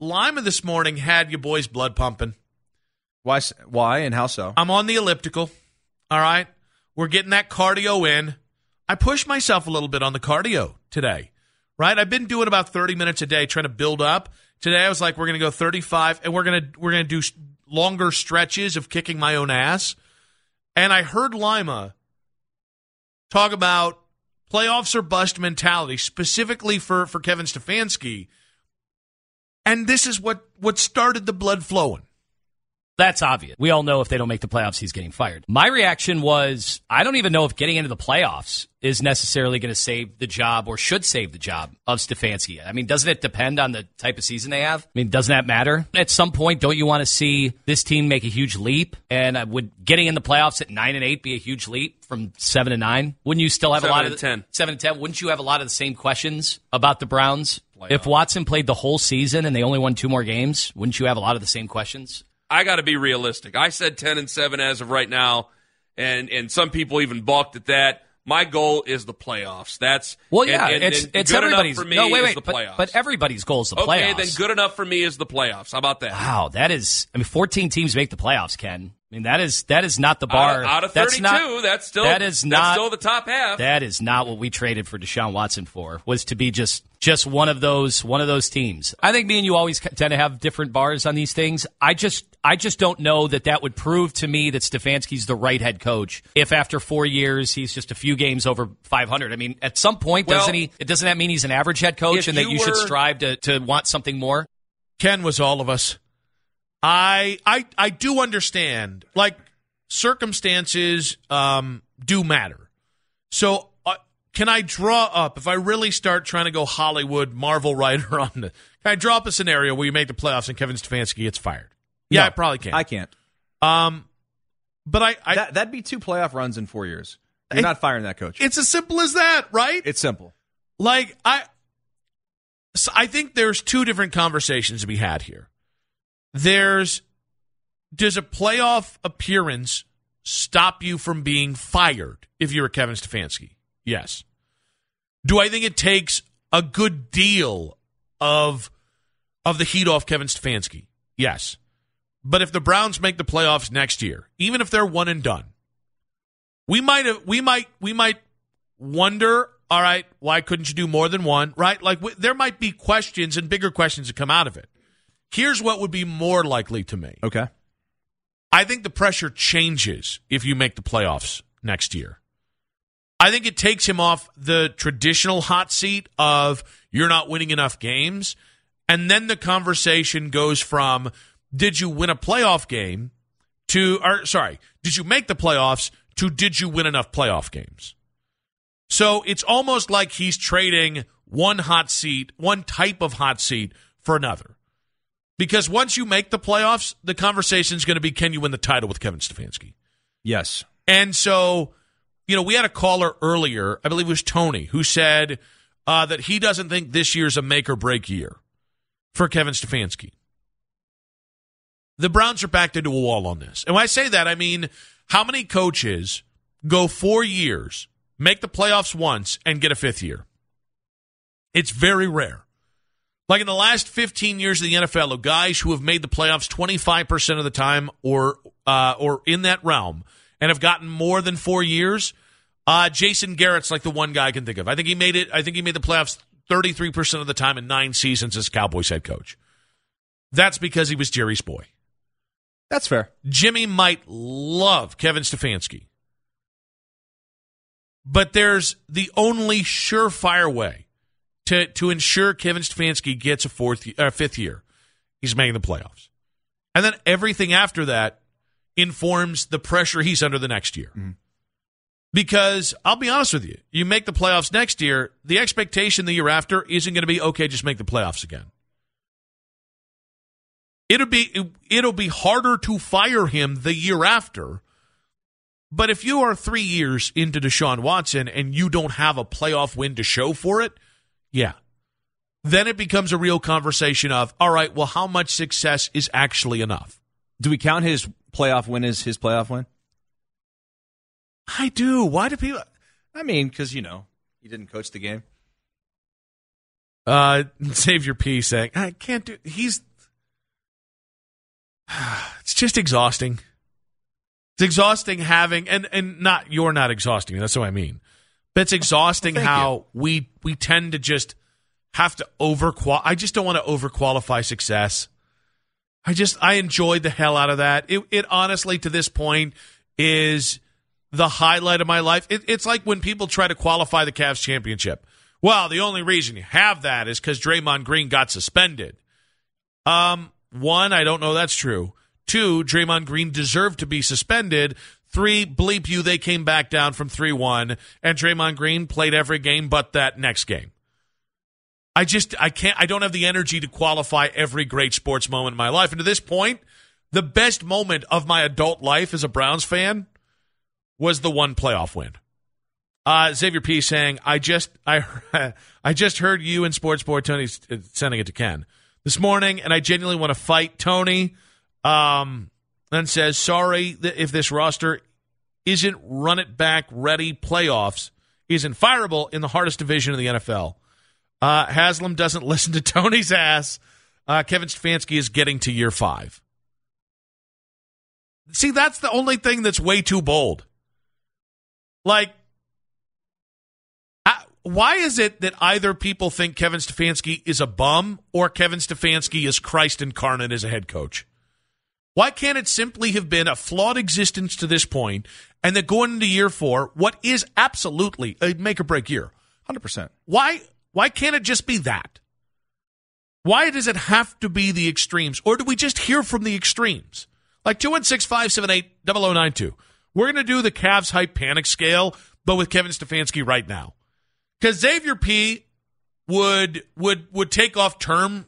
Lima this morning had your boys' blood pumping. Why? Why and how so? I'm on the elliptical. All right. We're getting that cardio in. I pushed myself a little bit on the cardio today, right? I've been doing about 30 minutes a day trying to build up. Today I was like, we're going to go 35 and we're going to, we're going to do longer stretches of kicking my own ass. And I heard Lima talk about playoffs or bust mentality specifically for, for Kevin Stefanski. And this is what, what started the blood flowing. That's obvious. We all know if they don't make the playoffs, he's getting fired. My reaction was I don't even know if getting into the playoffs is necessarily going to save the job or should save the job of Stefanski. I mean, doesn't it depend on the type of season they have? I mean, doesn't that matter? At some point, don't you want to see this team make a huge leap? And uh, would getting in the playoffs at nine and eight be a huge leap from seven and nine? Wouldn't you still have a lot and of 10. seven and ten? Wouldn't you have a lot of the same questions about the Browns? If Watson played the whole season and they only won two more games, wouldn't you have a lot of the same questions? I got to be realistic. I said 10 and 7 as of right now, and and some people even balked at that. My goal is the playoffs. That's Well, yeah, and- and- it's and it's good enough everybody's. for me no, wait, is wait, the but, playoffs. but everybody's goal is the playoffs. okay, then good enough for me is the playoffs. How about that? Wow, that is. I mean, fourteen teams make the playoffs. Ken, I mean, that is that is not the bar. Out, out of that's 32, not, that's still that is that's not still the top half. that is not what we traded for Deshaun Watson for. Was to be just just one of those one of those teams. I think me and you always tend to have different bars on these things. I just I just don't know that that would prove to me that Stefanski's the right head coach if after four years he's just a few games over 500. I mean, at some point, Well, doesn't he? Doesn't that mean he's an average head coach if and that you you should strive to, to want something more? Ken was all of us. I I I do understand. Like circumstances um, do matter. So uh, can I draw up if I really start trying to go Hollywood Marvel writer on the? Can I draw up a scenario where you make the playoffs and Kevin Stefanski gets fired? Yeah, No, I probably can't. I can't. um, but I, I that, that'd be two playoff runs in four years. You're It- not firing that coach. it's as simple as that, right? It's simple. like I, so I think there's two different conversations to be had here. There's does a playoff appearance stop you from being fired if you're Kevin Stefanski? Yes. Do I think it takes a good deal of of the heat off Kevin Stefanski? Yes. But if the Browns make the playoffs next year, even if they're one and done, we might have we might we might wonder all right why couldn't you do more than one right like w- there might be questions and bigger questions that come out of it here's what would be more likely to me Okay. i think the pressure changes if you make the playoffs next year i think it takes him off the traditional hot seat of you're not winning enough games and then the conversation goes from did you win a playoff game to or sorry did you make the playoffs to did you win enough playoff games so it's almost like he's trading one hot seat, one type of hot seat for another. Because once you make the playoffs, the conversation is going to be can you win the title with Kevin Stefanski? Yes. And so, you know, we had a caller earlier, I believe it was Tony, who said uh, that he doesn't think this year's a make or break year for Kevin Stefanski. The Browns are backed into a wall on this. And when I say that, I mean, how many coaches go four years, make the playoffs once, and get a fifth year? It's very rare. Like in the last 15 years of the NFL, of guys who have made the playoffs 25% of the time or uh, or in that realm and have gotten more than four years, uh, Jason Garrett's like the one guy I can think of. I think he made it. I think he made the playoffs 33% of the time in nine seasons as Cowboys head coach. That's because he was Jerry's boy. That's fair. Jimmy might love Kevin Stefanski. But there's the only surefire way to, to ensure Kevin Stefanski gets a fourth uh, fifth year. He's making the playoffs. And then everything after that informs the pressure he's under the next year. Because I'll be honest with you, you make the playoffs next year, the expectation the year after isn't going to be okay, just make the playoffs again. It'll be it'll be harder to fire him the year after. But if you are three years into Deshaun Watson and you don't have a playoff win to show for it, yeah. Then it becomes a real conversation of, all right, well, how much success is actually enough? Do we count his playoff win as his playoff win? I do. Why do people I mean, because you know he didn't coach the game. Uh, save your P saying, I can't do. He's. It's just exhausting. It's exhausting having, and and not you're not exhausting. That's what I mean. It's exhausting thank how we we tend to just have to over. I just don't want to overqualify success. I just I enjoyed the hell out of that. It, it honestly to this point is the highlight of my life. It, it's like when people try to qualify the Cavs championship. Well, the only reason you have that is because Draymond Green got suspended. Um, one, I don't know that's true. Two, Draymond Green deserved to be suspended. Three, bleep you, they came back down from 3 1, and Draymond Green played every game but that next game. I just, I can't, I don't have the energy to qualify every great sports moment in my life. And to this point, the best moment of my adult life as a Browns fan was the one playoff win. Uh, Xavier P saying, "I just I I just heard you in Sports Board Tony sending it to Ken this morning, and I genuinely want to fight Tony." Um, and says, "Sorry if this roster isn't run it back ready. Playoffs isn't fireable in the hardest division of the NFL." Uh, Haslam doesn't listen to Tony's ass. Uh, Kevin Stefanski is getting to year five. See, that's the only thing that's way too bold. Like, why is it that either people think Kevin Stefanski is a bum or Kevin Stefanski is Christ incarnate as a head coach? Why can't it simply have been a flawed existence to this point and that going into year four, what is absolutely a make or break year? 100%. Why, why can't it just be that? Why does it have to be the extremes? Or do we just hear from the extremes? Like 216 578 0092. We're going to do the Cavs hype panic scale, but with Kevin Stefanski right now because Xavier P would would would take off term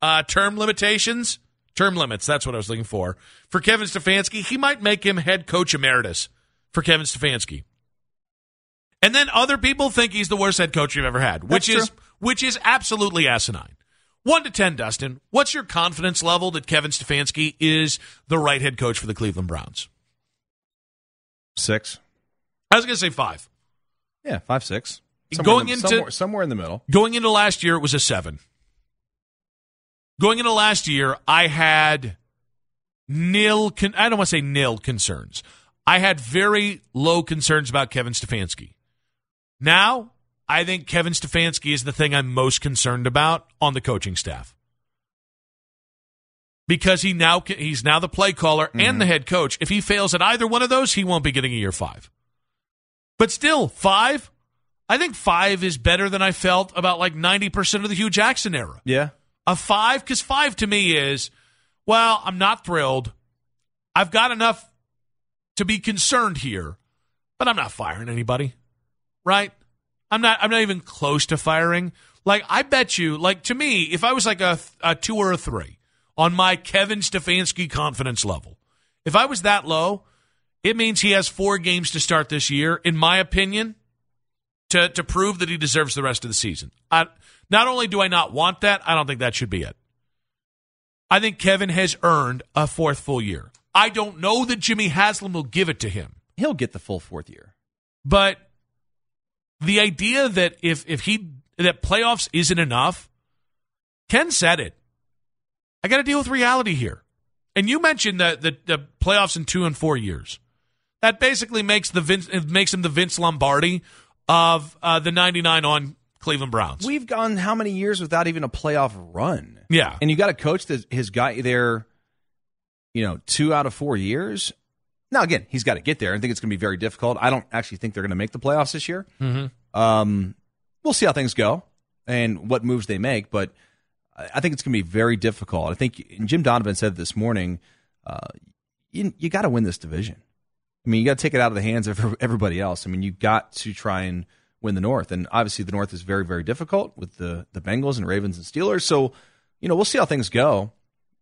uh, term limitations, term limits. That's what I was looking for for Kevin Stefanski. He might make him head coach emeritus for Kevin Stefanski. And then other people think he's the worst head coach you've ever had, which That's is true. which is absolutely asinine. One to ten, Dustin. What's your confidence level that Kevin Stefanski is the right head coach for the Cleveland Browns? Six. I was going to say five. Yeah, five, six. Going in the- into- somewhere, somewhere in the middle. Going into last year, it was a seven. Going into last year, I had nil. Con- I don't want to say nil concerns. I had very low concerns about Kevin Stefanski. Now, I think Kevin Stefanski is the thing I'm most concerned about on the coaching staff because he now he's now the play caller and mm-hmm. the head coach. If he fails at either one of those, he won't be getting a year five. But still, five. I think five is better than I felt about like ninety percent of the Hue Jackson era. Yeah. A five, because five to me is, well, I'm not thrilled. I've got enough to be concerned here, but I'm not firing anybody. Right? I'm not. I'm not even close to firing. Like I bet you, like to me, if I was like a, a two or a three on my Kevin Stefanski confidence level, if I was that low, it means he has four games to start this year. In my opinion, to to prove that he deserves the rest of the season. I, not only do I not want that, I don't think that should be it. I think Kevin has earned a fourth full year. I don't know that Jimmy Haslam will give it to him, He'll get the full fourth year. but the idea that if if he that playoffs isn't enough, Ken said it. I got to deal with reality here. And you mentioned that the, the playoffs in two and four years. That basically makes the Vince, it makes him the Vince Lombardi of uh, the '99 on Cleveland Browns. We've gone how many years without even a playoff run? Yeah. And you got a coach that has got you there, you know, two out of four years. Now, again, he's got to get there. I think it's going to be very difficult. I don't actually think they're going to make the playoffs this year. Mm-hmm. Um, we'll see how things go and what moves they make, but I think it's going to be very difficult. I think and Jim Donovan said this morning, uh, you, you got to win this division. I mean, you got to take it out of the hands of everybody else. I mean, you got to try and win the North, and obviously the North is very, very difficult with the the Bengals and Ravens and Steelers. So, you know, we'll see how things go.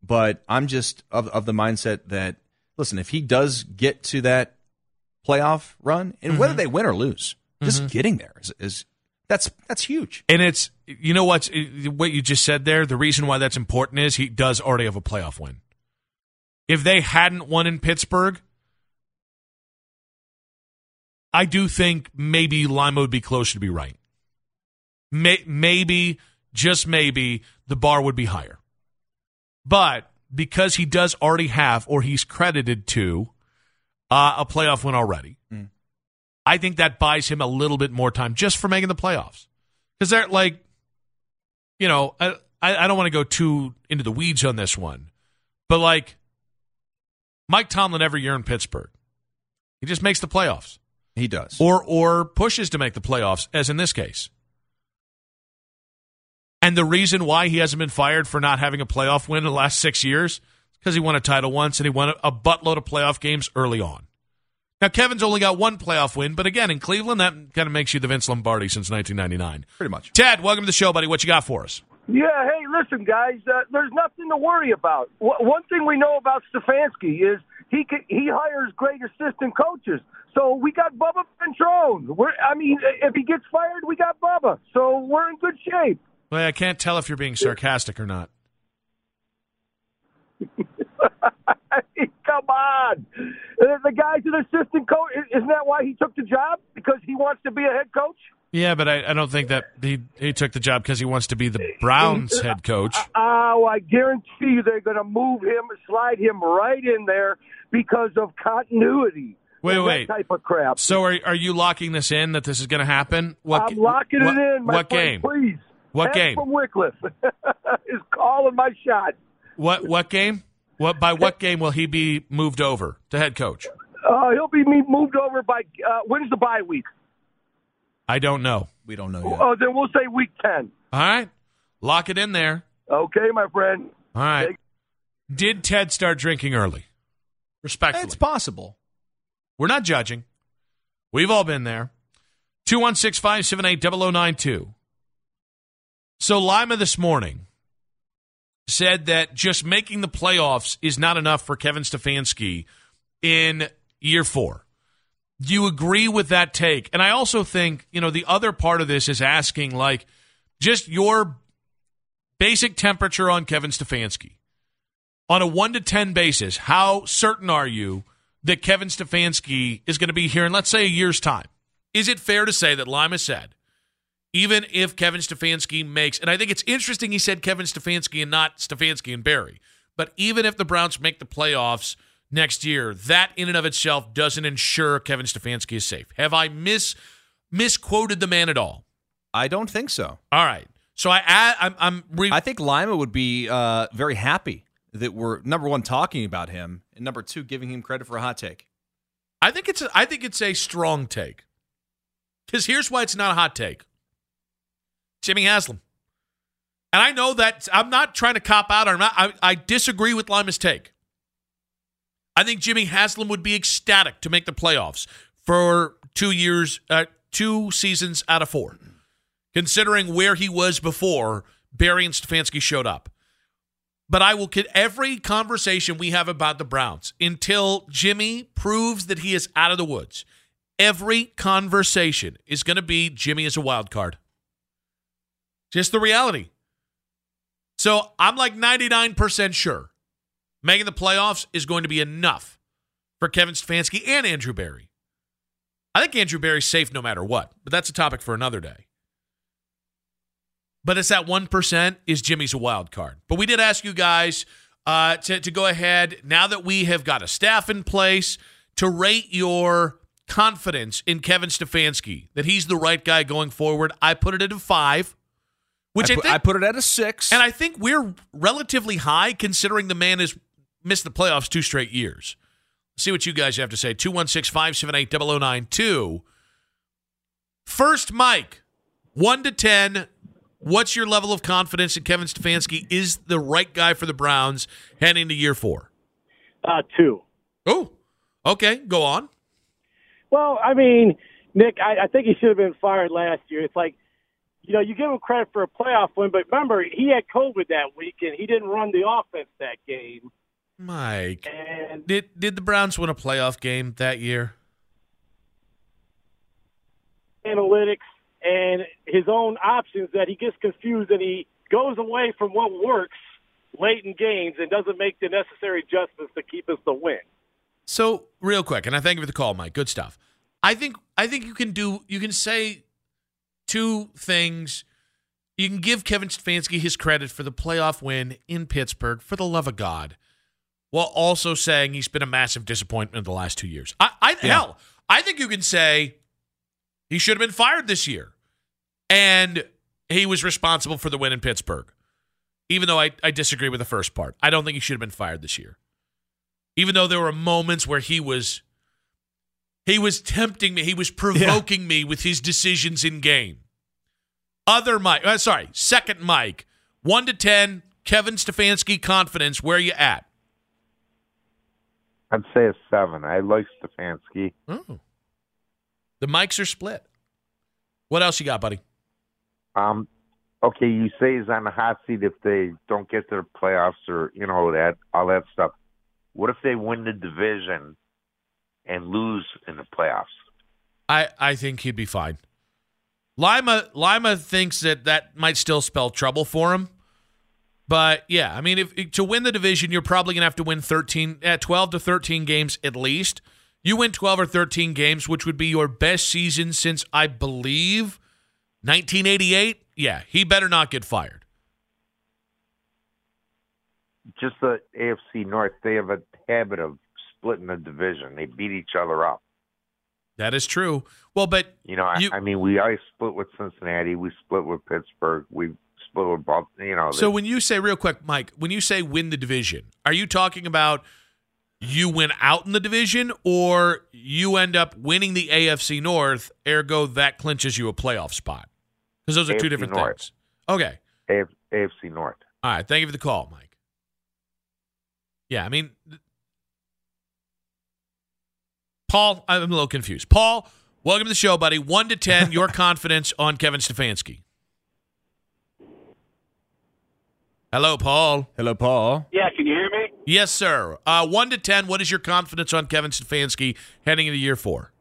But I'm just of of the mindset that listen, if he does get to that playoff run, and mm-hmm. whether they win or lose, just mm-hmm. getting there is, is that's that's huge. And it's you know what's what you just said there. The reason why that's important is he does already have a playoff win. If they hadn't won in Pittsburgh, I do think maybe Lima would be closer to be right. May, maybe just maybe, the bar would be higher. But because he does already have, or he's credited to, uh, a playoff win already, Mm. I think that buys him a little bit more time just for making the playoffs. Because they're like, you know, I, I don't want to go too into the weeds on this one, but like Mike Tomlin every year in Pittsburgh, he just makes the playoffs He does. or or pushes to make the playoffs, as in this case. And the reason why he hasn't been fired for not having a playoff win in the last six years is because he won a title once and he won a, a buttload of playoff games early on. Now Kevin's only got one playoff win, but again in Cleveland that kind of makes you the Vince Lombardi since 1999. Pretty much. Ted, welcome to the show, buddy. What you got for us? Yeah, hey, listen, guys. Uh, there's nothing to worry about. W- one thing we know about Stefanski is he can, he hires great assistant coaches. So we got Bubba Ventrone. We're, I mean, if he gets fired, we got Bubba. So we're in good shape. Well, I can't tell if you're being sarcastic or not. Come on, Uh, the guy's an assistant coach. Isn't that why he took the job? Because he wants to be a head coach. Yeah, but I, I don't think that he he took the job because he wants to be the Browns head coach. Oh, I guarantee you they're going to move him, slide him right in there because of continuity. Wait, and wait. That type of crap. So are are you locking this in that this is going to happen? What I'm locking what, it in. My what friend, game? Please. What Hank game? From Wickliffe is calling my shot. What what game? What by what game will he be moved over to head coach? Uh, he'll be moved over by. Uh, when's the bye week? I don't know. We don't know yet. Oh, then we'll say week ten. All right, lock it in there. Okay, my friend. All right. Did Ted start drinking early? Respectfully, It's possible. We're not judging. We've all been there. Two one six five seven eight double zero nine two. So Lima this morning said that just making the playoffs is not enough for Kevin Stefanski in year four. Do you agree with that take? And I also think, you know, the other part of this is asking, like, just your basic temperature on Kevin Stefanski. On a 1 to 10 basis, how certain are you that Kevin Stefanski is going to be here in, let's say, a year's time? Is it fair to say that Lima said, even if Kevin Stefanski makes, and I think it's interesting he said Kevin Stefanski and not Stefanski and Berry, but even if the Browns make the playoffs next year, that in and of itself doesn't ensure Kevin Stefanski is safe. Have I mis misquoted the man at all? I don't think so. All right. So I add, I'm, I'm re- I think Lima would be uh, very happy that we're number one talking about him, and number two giving him credit for a hot take. I think it's a, I think it's a strong take. Because here's why it's not a hot take. Jimmy Haslam. And I know that I'm not trying to cop out. Or not, I, I disagree with Lima's take. I think Jimmy Haslam would be ecstatic to make the playoffs for two years, uh, two seasons out of four, considering where he was before Berry and Stefanski showed up. But I will get every conversation we have about the Browns until Jimmy proves that he is out of the woods. Every conversation is going to be Jimmy is a wild card. Just the reality. So I'm like 99% sure making the playoffs is going to be enough for Kevin Stefanski and Andrew Berry. I think Andrew Berry's safe no matter what, but that's a topic for another day. But it's that 1% is Jimmy's a wild card. But we did ask you guys uh, to, to go ahead, now that we have got a staff in place, to rate your confidence in Kevin Stefanski, that he's the right guy going forward. I put it at a five, which I I, put, think, I put it at a six. and I think we're relatively high considering the man has missed the playoffs two straight years. See what you guys have to say. 216 578 0092. First, Mike, 1 to 10. What's your level of confidence that Kevin Stefanski is the right guy for the Browns heading into year four? Uh, two. Oh, okay. Go on. Well, I mean, Nick, I, I think he should have been fired last year. It's like, you know, you give him credit for a playoff win, but remember, he had COVID that week and he didn't run the offense that game. Mike, And did, did the Browns win a playoff game that year? analytics and his own options that he gets confused and he goes away from what works late in games and doesn't make the necessary adjustments to keep us the win. So real quick, and I thank you for the call, Mike. Good stuff. I think I think you can do you can say two things. you can give Kevin Stefanski his credit for the playoff win in Pittsburgh, for the love of God, while also saying he's been a massive disappointment the last two years. I, I Yeah. hell, I think you can say he should have been fired this year, and he was responsible for the win in Pittsburgh. Even though I, I disagree with the first part, I don't think he should have been fired this year. Even though there were moments where he was he was tempting me, he was provoking me with his decisions in game. Other Mike, uh, sorry, second Mike, one to ten, Kevin Stefanski confidence. Where you at? I'd say a seven. I like Stefanski. Oh, the mics are split. What else you got, buddy? Um, okay, you say he's on the hot seat if they don't get to the playoffs or you know that all that stuff. What if they win the division and lose in the playoffs? I I think he'd be fine. Lima Lima thinks that that might still spell trouble for him. But yeah, I mean, if to win the division, you're probably gonna have to win 13, uh, 12 to 13 games at least. You win 12 or 13 games, which would be your best season since I believe 1988. Yeah, he better not get fired. Just the AFC North, they have a habit of splitting the division. They beat each other up. That is true. Well, but You know, I, You- I mean, we always split with Cincinnati. We split with Pittsburgh. We split with Baltimore. You know, So they- when you say real quick, Mike, when you say win the division, are you talking about you win out in the division or you end up winning the AFC North, ergo that clinches you a playoff spot? Because those are two different North. things. Okay. AF, AFC North. All right. Thank you for the call, Mike. Yeah, I mean, Paul, I'm a little confused. Paul, welcome to the show, buddy. One to 10, your confidence on Kevin Stefanski. Hello, Paul. Hello, Paul. Yeah, can you hear me? Yes, sir. Uh, one to ten. What is your confidence on Kevin Stefanski heading into year four?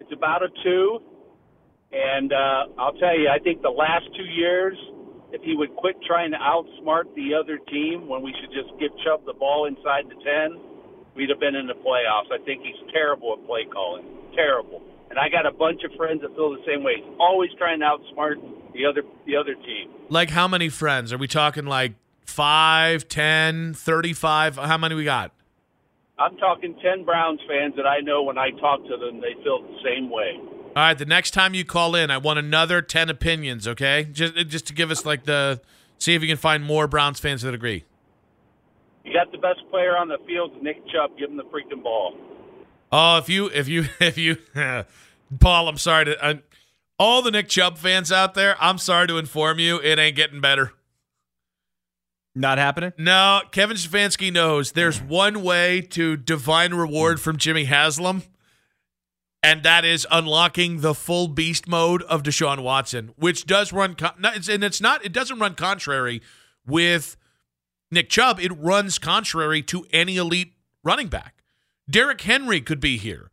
It's about a two. And uh, I'll tell you, I think the last two years, if he would quit trying to outsmart the other team when we should just give Chubb the ball inside the 10, we'd have been in the playoffs. I think he's terrible at play calling. Terrible. And I got a bunch of friends that feel the same way. He's always trying to outsmart the other the other team. Like how many friends are we talking? Like five, ten, thirty-five? How many we got? I'm talking 10 Browns fans that I know when I talk to them, they feel the same way. All right. The next time you call in, I want another ten opinions. Okay, just just to give us like the see if you can find more Browns fans that agree. You got the best player on the field, Nick Chubb. Give him the freaking ball. Oh, if you if you if you, Paul, I'm sorry to uh, all the Nick Chubb fans out there. I'm sorry to inform you, it ain't getting better. Not happening? No, Kevin Stefanski knows there's one way to divine reward from Jimmy Haslam, and that is unlocking the full beast mode of Deshaun Watson, which does run, and it's not, it doesn't run contrary with Nick Chubb. It runs contrary to any elite running back. Derrick Henry could be here.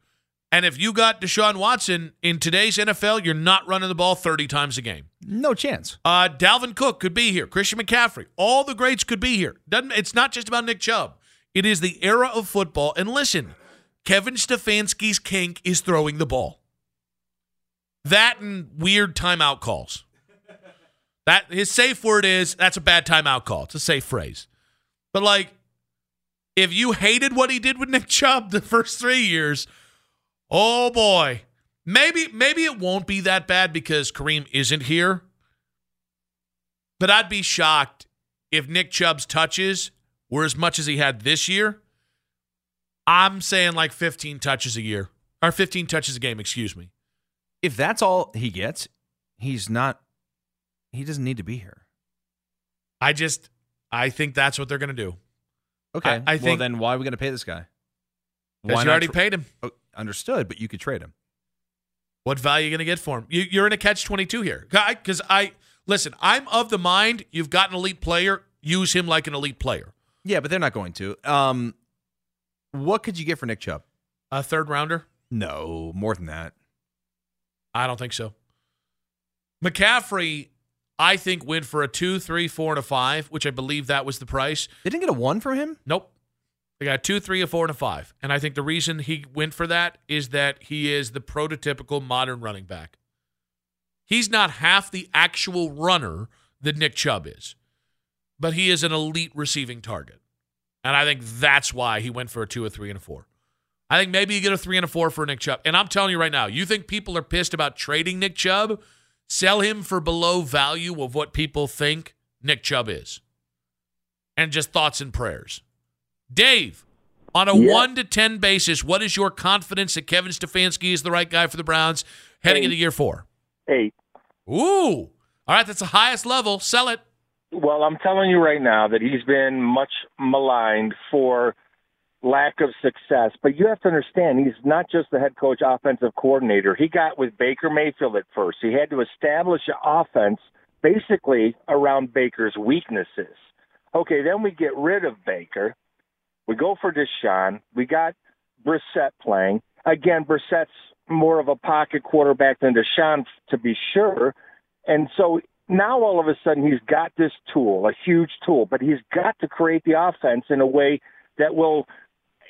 And if you got Deshaun Watson in today's NFL, you're not running the ball 30 times a game. No chance. Uh, Dalvin Cook could be here. Christian McCaffrey. All the greats could be here. Doesn't it's not just about Nick Chubb. It is the era of football. And listen, Kevin Stefanski's kink is throwing the ball. That and weird timeout calls. That his safe word is that's a bad timeout call. It's a safe phrase. But like, if you hated what he did with Nick Chubb the first three years, oh boy. Maybe maybe it won't be that bad because Kareem isn't here. But I'd be shocked if Nick Chubb's touches were as much as he had this year. I'm saying like 15 touches a year or 15 touches a game, excuse me. If that's all he gets, he's not. He doesn't need to be here. I just I think that's what they're going to do. Okay. I well, think- then why are we going to pay this guy? Because you already tr- paid him. Oh, understood, but you could trade him. What value are you going to get for him? You, you're in a catch 22 here. Guy, because I, listen, I'm of the mind you've got an elite player, use him like an elite player. Yeah, but they're not going to. Um, what could you get for Nick Chubb? A third rounder? No, more than that. I don't think so. McCaffrey, I think, went for a two, three, four, and a five, which I believe that was the price. They didn't get a one from him. Nope. They got a two, three, a four, and a five. And I think the reason he went for that is that he is the prototypical modern running back. He's not half the actual runner that Nick Chubb is, but he is an elite receiving target. And I think that's why he went for a two, a three, and a four. I think maybe you get a three and a four for Nick Chubb. And I'm telling you right now, you think people are pissed about trading Nick Chubb? Sell him for below value of what people think Nick Chubb is. And just thoughts and prayers. Dave, on a Yeah. one to ten basis, what is your confidence that Kevin Stefanski is the right guy for the Browns heading Eight. into year four? Eight. Ooh. All right, that's the highest level. Sell it. Well, I'm telling you right now that he's been much maligned for lack of success. But you have to understand, he's not just the head coach, offensive coordinator. He got with Baker Mayfield at first. He had to establish an offense basically around Baker's weaknesses. Okay, then we get rid of Baker. We go for Deshaun. We got Brissett playing. Again, Brissett's more of a pocket quarterback than Deshaun, to be sure. And so now all of a sudden he's got this tool, a huge tool, but he's got to create the offense in a way that will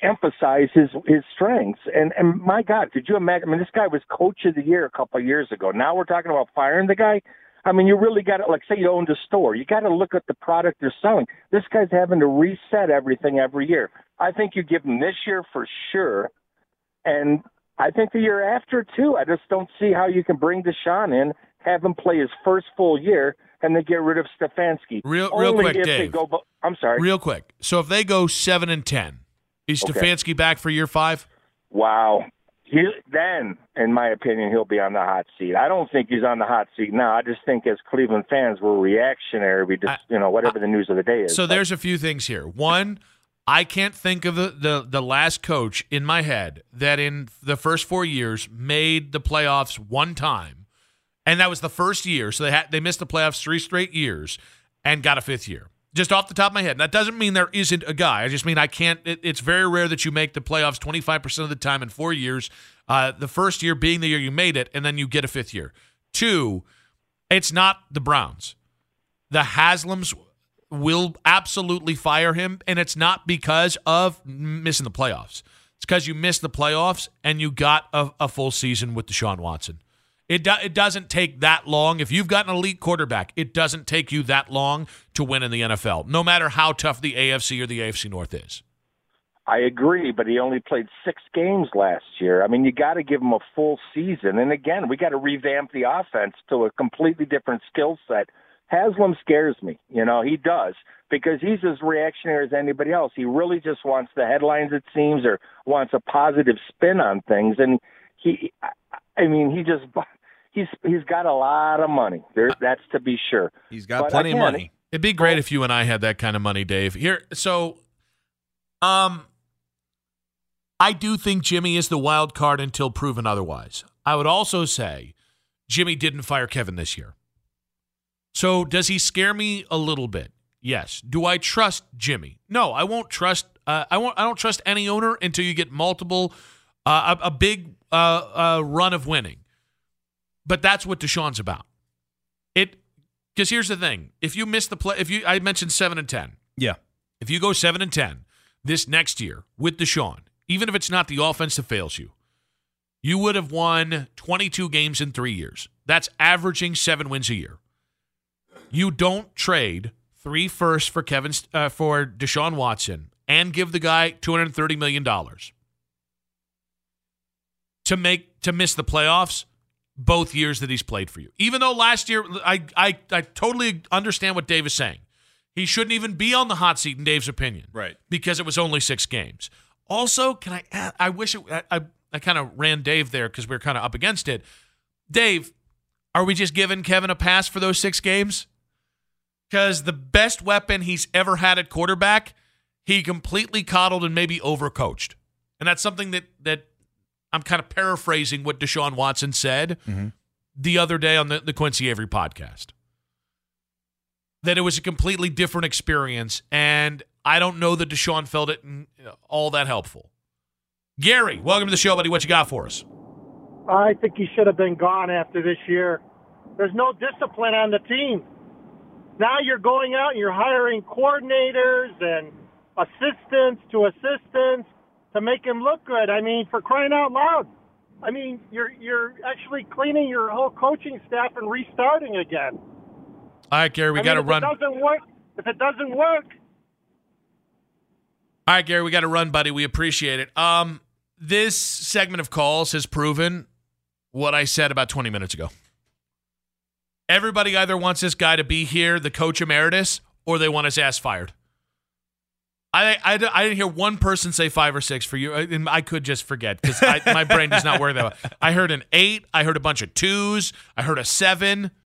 emphasize his his strengths. And and my God, could you imagine? I mean, this guy was coach of the year a couple of years ago. Now we're talking about firing the guy. I mean, you really got to like say you owned a store. You got to look at the product you're selling. This guy's having to reset everything every year. I think you give him this year for sure, and I think the year after too. I just don't see how you can bring Deshaun in, have him play his first full year, and then get rid of Stefanski. Real- real quick, if They Dave. go, I'm sorry. Real quick. So if they go seven and ten, is Okay. Stefanski back for year five? Wow. He, then, in my opinion, he'll be on the hot seat. I don't think he's on the hot seat now. I just think as Cleveland fans, we're reactionary. We just, I- you know, whatever the news of the day is. So But there's a few things here. One, I can't think of the, the the last coach in my head that in the first four years made the playoffs one time, and that was the first year. So they had they missed the playoffs three straight years and got a fifth year. Just off the top of my head. And that doesn't mean there isn't a guy. I just mean I can't. It, it's very rare that you make the playoffs 25% of the time in four years. Uh, the first year being the year you made it, and then you get a fifth year. Two, it's not the Browns. The Haslams will absolutely fire him, and it's not because of missing the playoffs. It's because you missed the playoffs and you got a, a full season with Deshaun Watson. It, do, it doesn't take that long. If you've got an elite quarterback, it doesn't take you that long to win in the NFL, no matter how tough the AFC or the AFC North is. I agree, but he only played six games last year. I mean, you got to give him a full season. And again, we got to revamp the offense to a completely different skill set. Haslam scares me. You know, he does because he's as reactionary as anybody else. He really just wants the headlines, it seems, or wants a positive spin on things. And he, I mean, he just he's he's got a lot of money. There, that's to be sure. He's got But plenty of money. It'd be great if you and I had that kind of money, Dave. Here, so, um, I do think Jimmy is the wild card until proven otherwise. I would also say Jimmy didn't fire Kevin this year. So, does he scare me a little bit? Yes. Do I trust Jimmy? No, I won't trust. Uh, I won't. I don't trust any owner until you get multiple, uh, a, a big uh, uh, run of winning. But that's what Deshaun's about. It because here's the thing: if you miss the play, if you I mentioned seven and ten, Yeah. if you go seven and ten this next year with Deshaun, even if it's not the offense that fails you, you would have won 22 games in three years. That's averaging seven wins a year. You don't trade three firsts for Kevin uh, for Deshaun Watson and give the guy 230 million dollars to make to miss the playoffs both years that he's played for you. Even though last year, I I, I totally understand what Dave is saying. He shouldn't even be on the hot seat in Dave's opinion, Right. Because it was only six games. Also, can I? add- I wish it, I I, I kind of ran Dave there because we are kind of up against it. Dave, are we just giving Kevin a pass for those six games? Because the best weapon he's ever had at quarterback, he completely coddled and maybe overcoached, and that's something that that I'm kind of paraphrasing what Deshaun Watson said the other day on the, the Quincy Avery podcast. That it was a completely different experience, and I don't know that Deshaun felt it all that helpful. Gary, welcome to the show, buddy. What you got for us? I think he should have been gone after this year. There's no discipline on the team. Now you're going out and you're hiring coordinators and assistants to assistants to make him look good. I mean, for crying out loud. I mean, you're you're actually cleaning your whole coaching staff and restarting again. All right, Gary, we got to run. If it doesn't work, if it doesn't work, All right, Gary, we got to run, buddy. We appreciate it. Um, this segment of calls has proven what I said about 20 minutes ago. Everybody either wants this guy to be here, the coach emeritus, or they want his ass fired. I, I, I didn't hear one person say five or six for you. and I could just forget because my brain does not work that way. I heard an eight. I heard a bunch of twos. I heard a seven.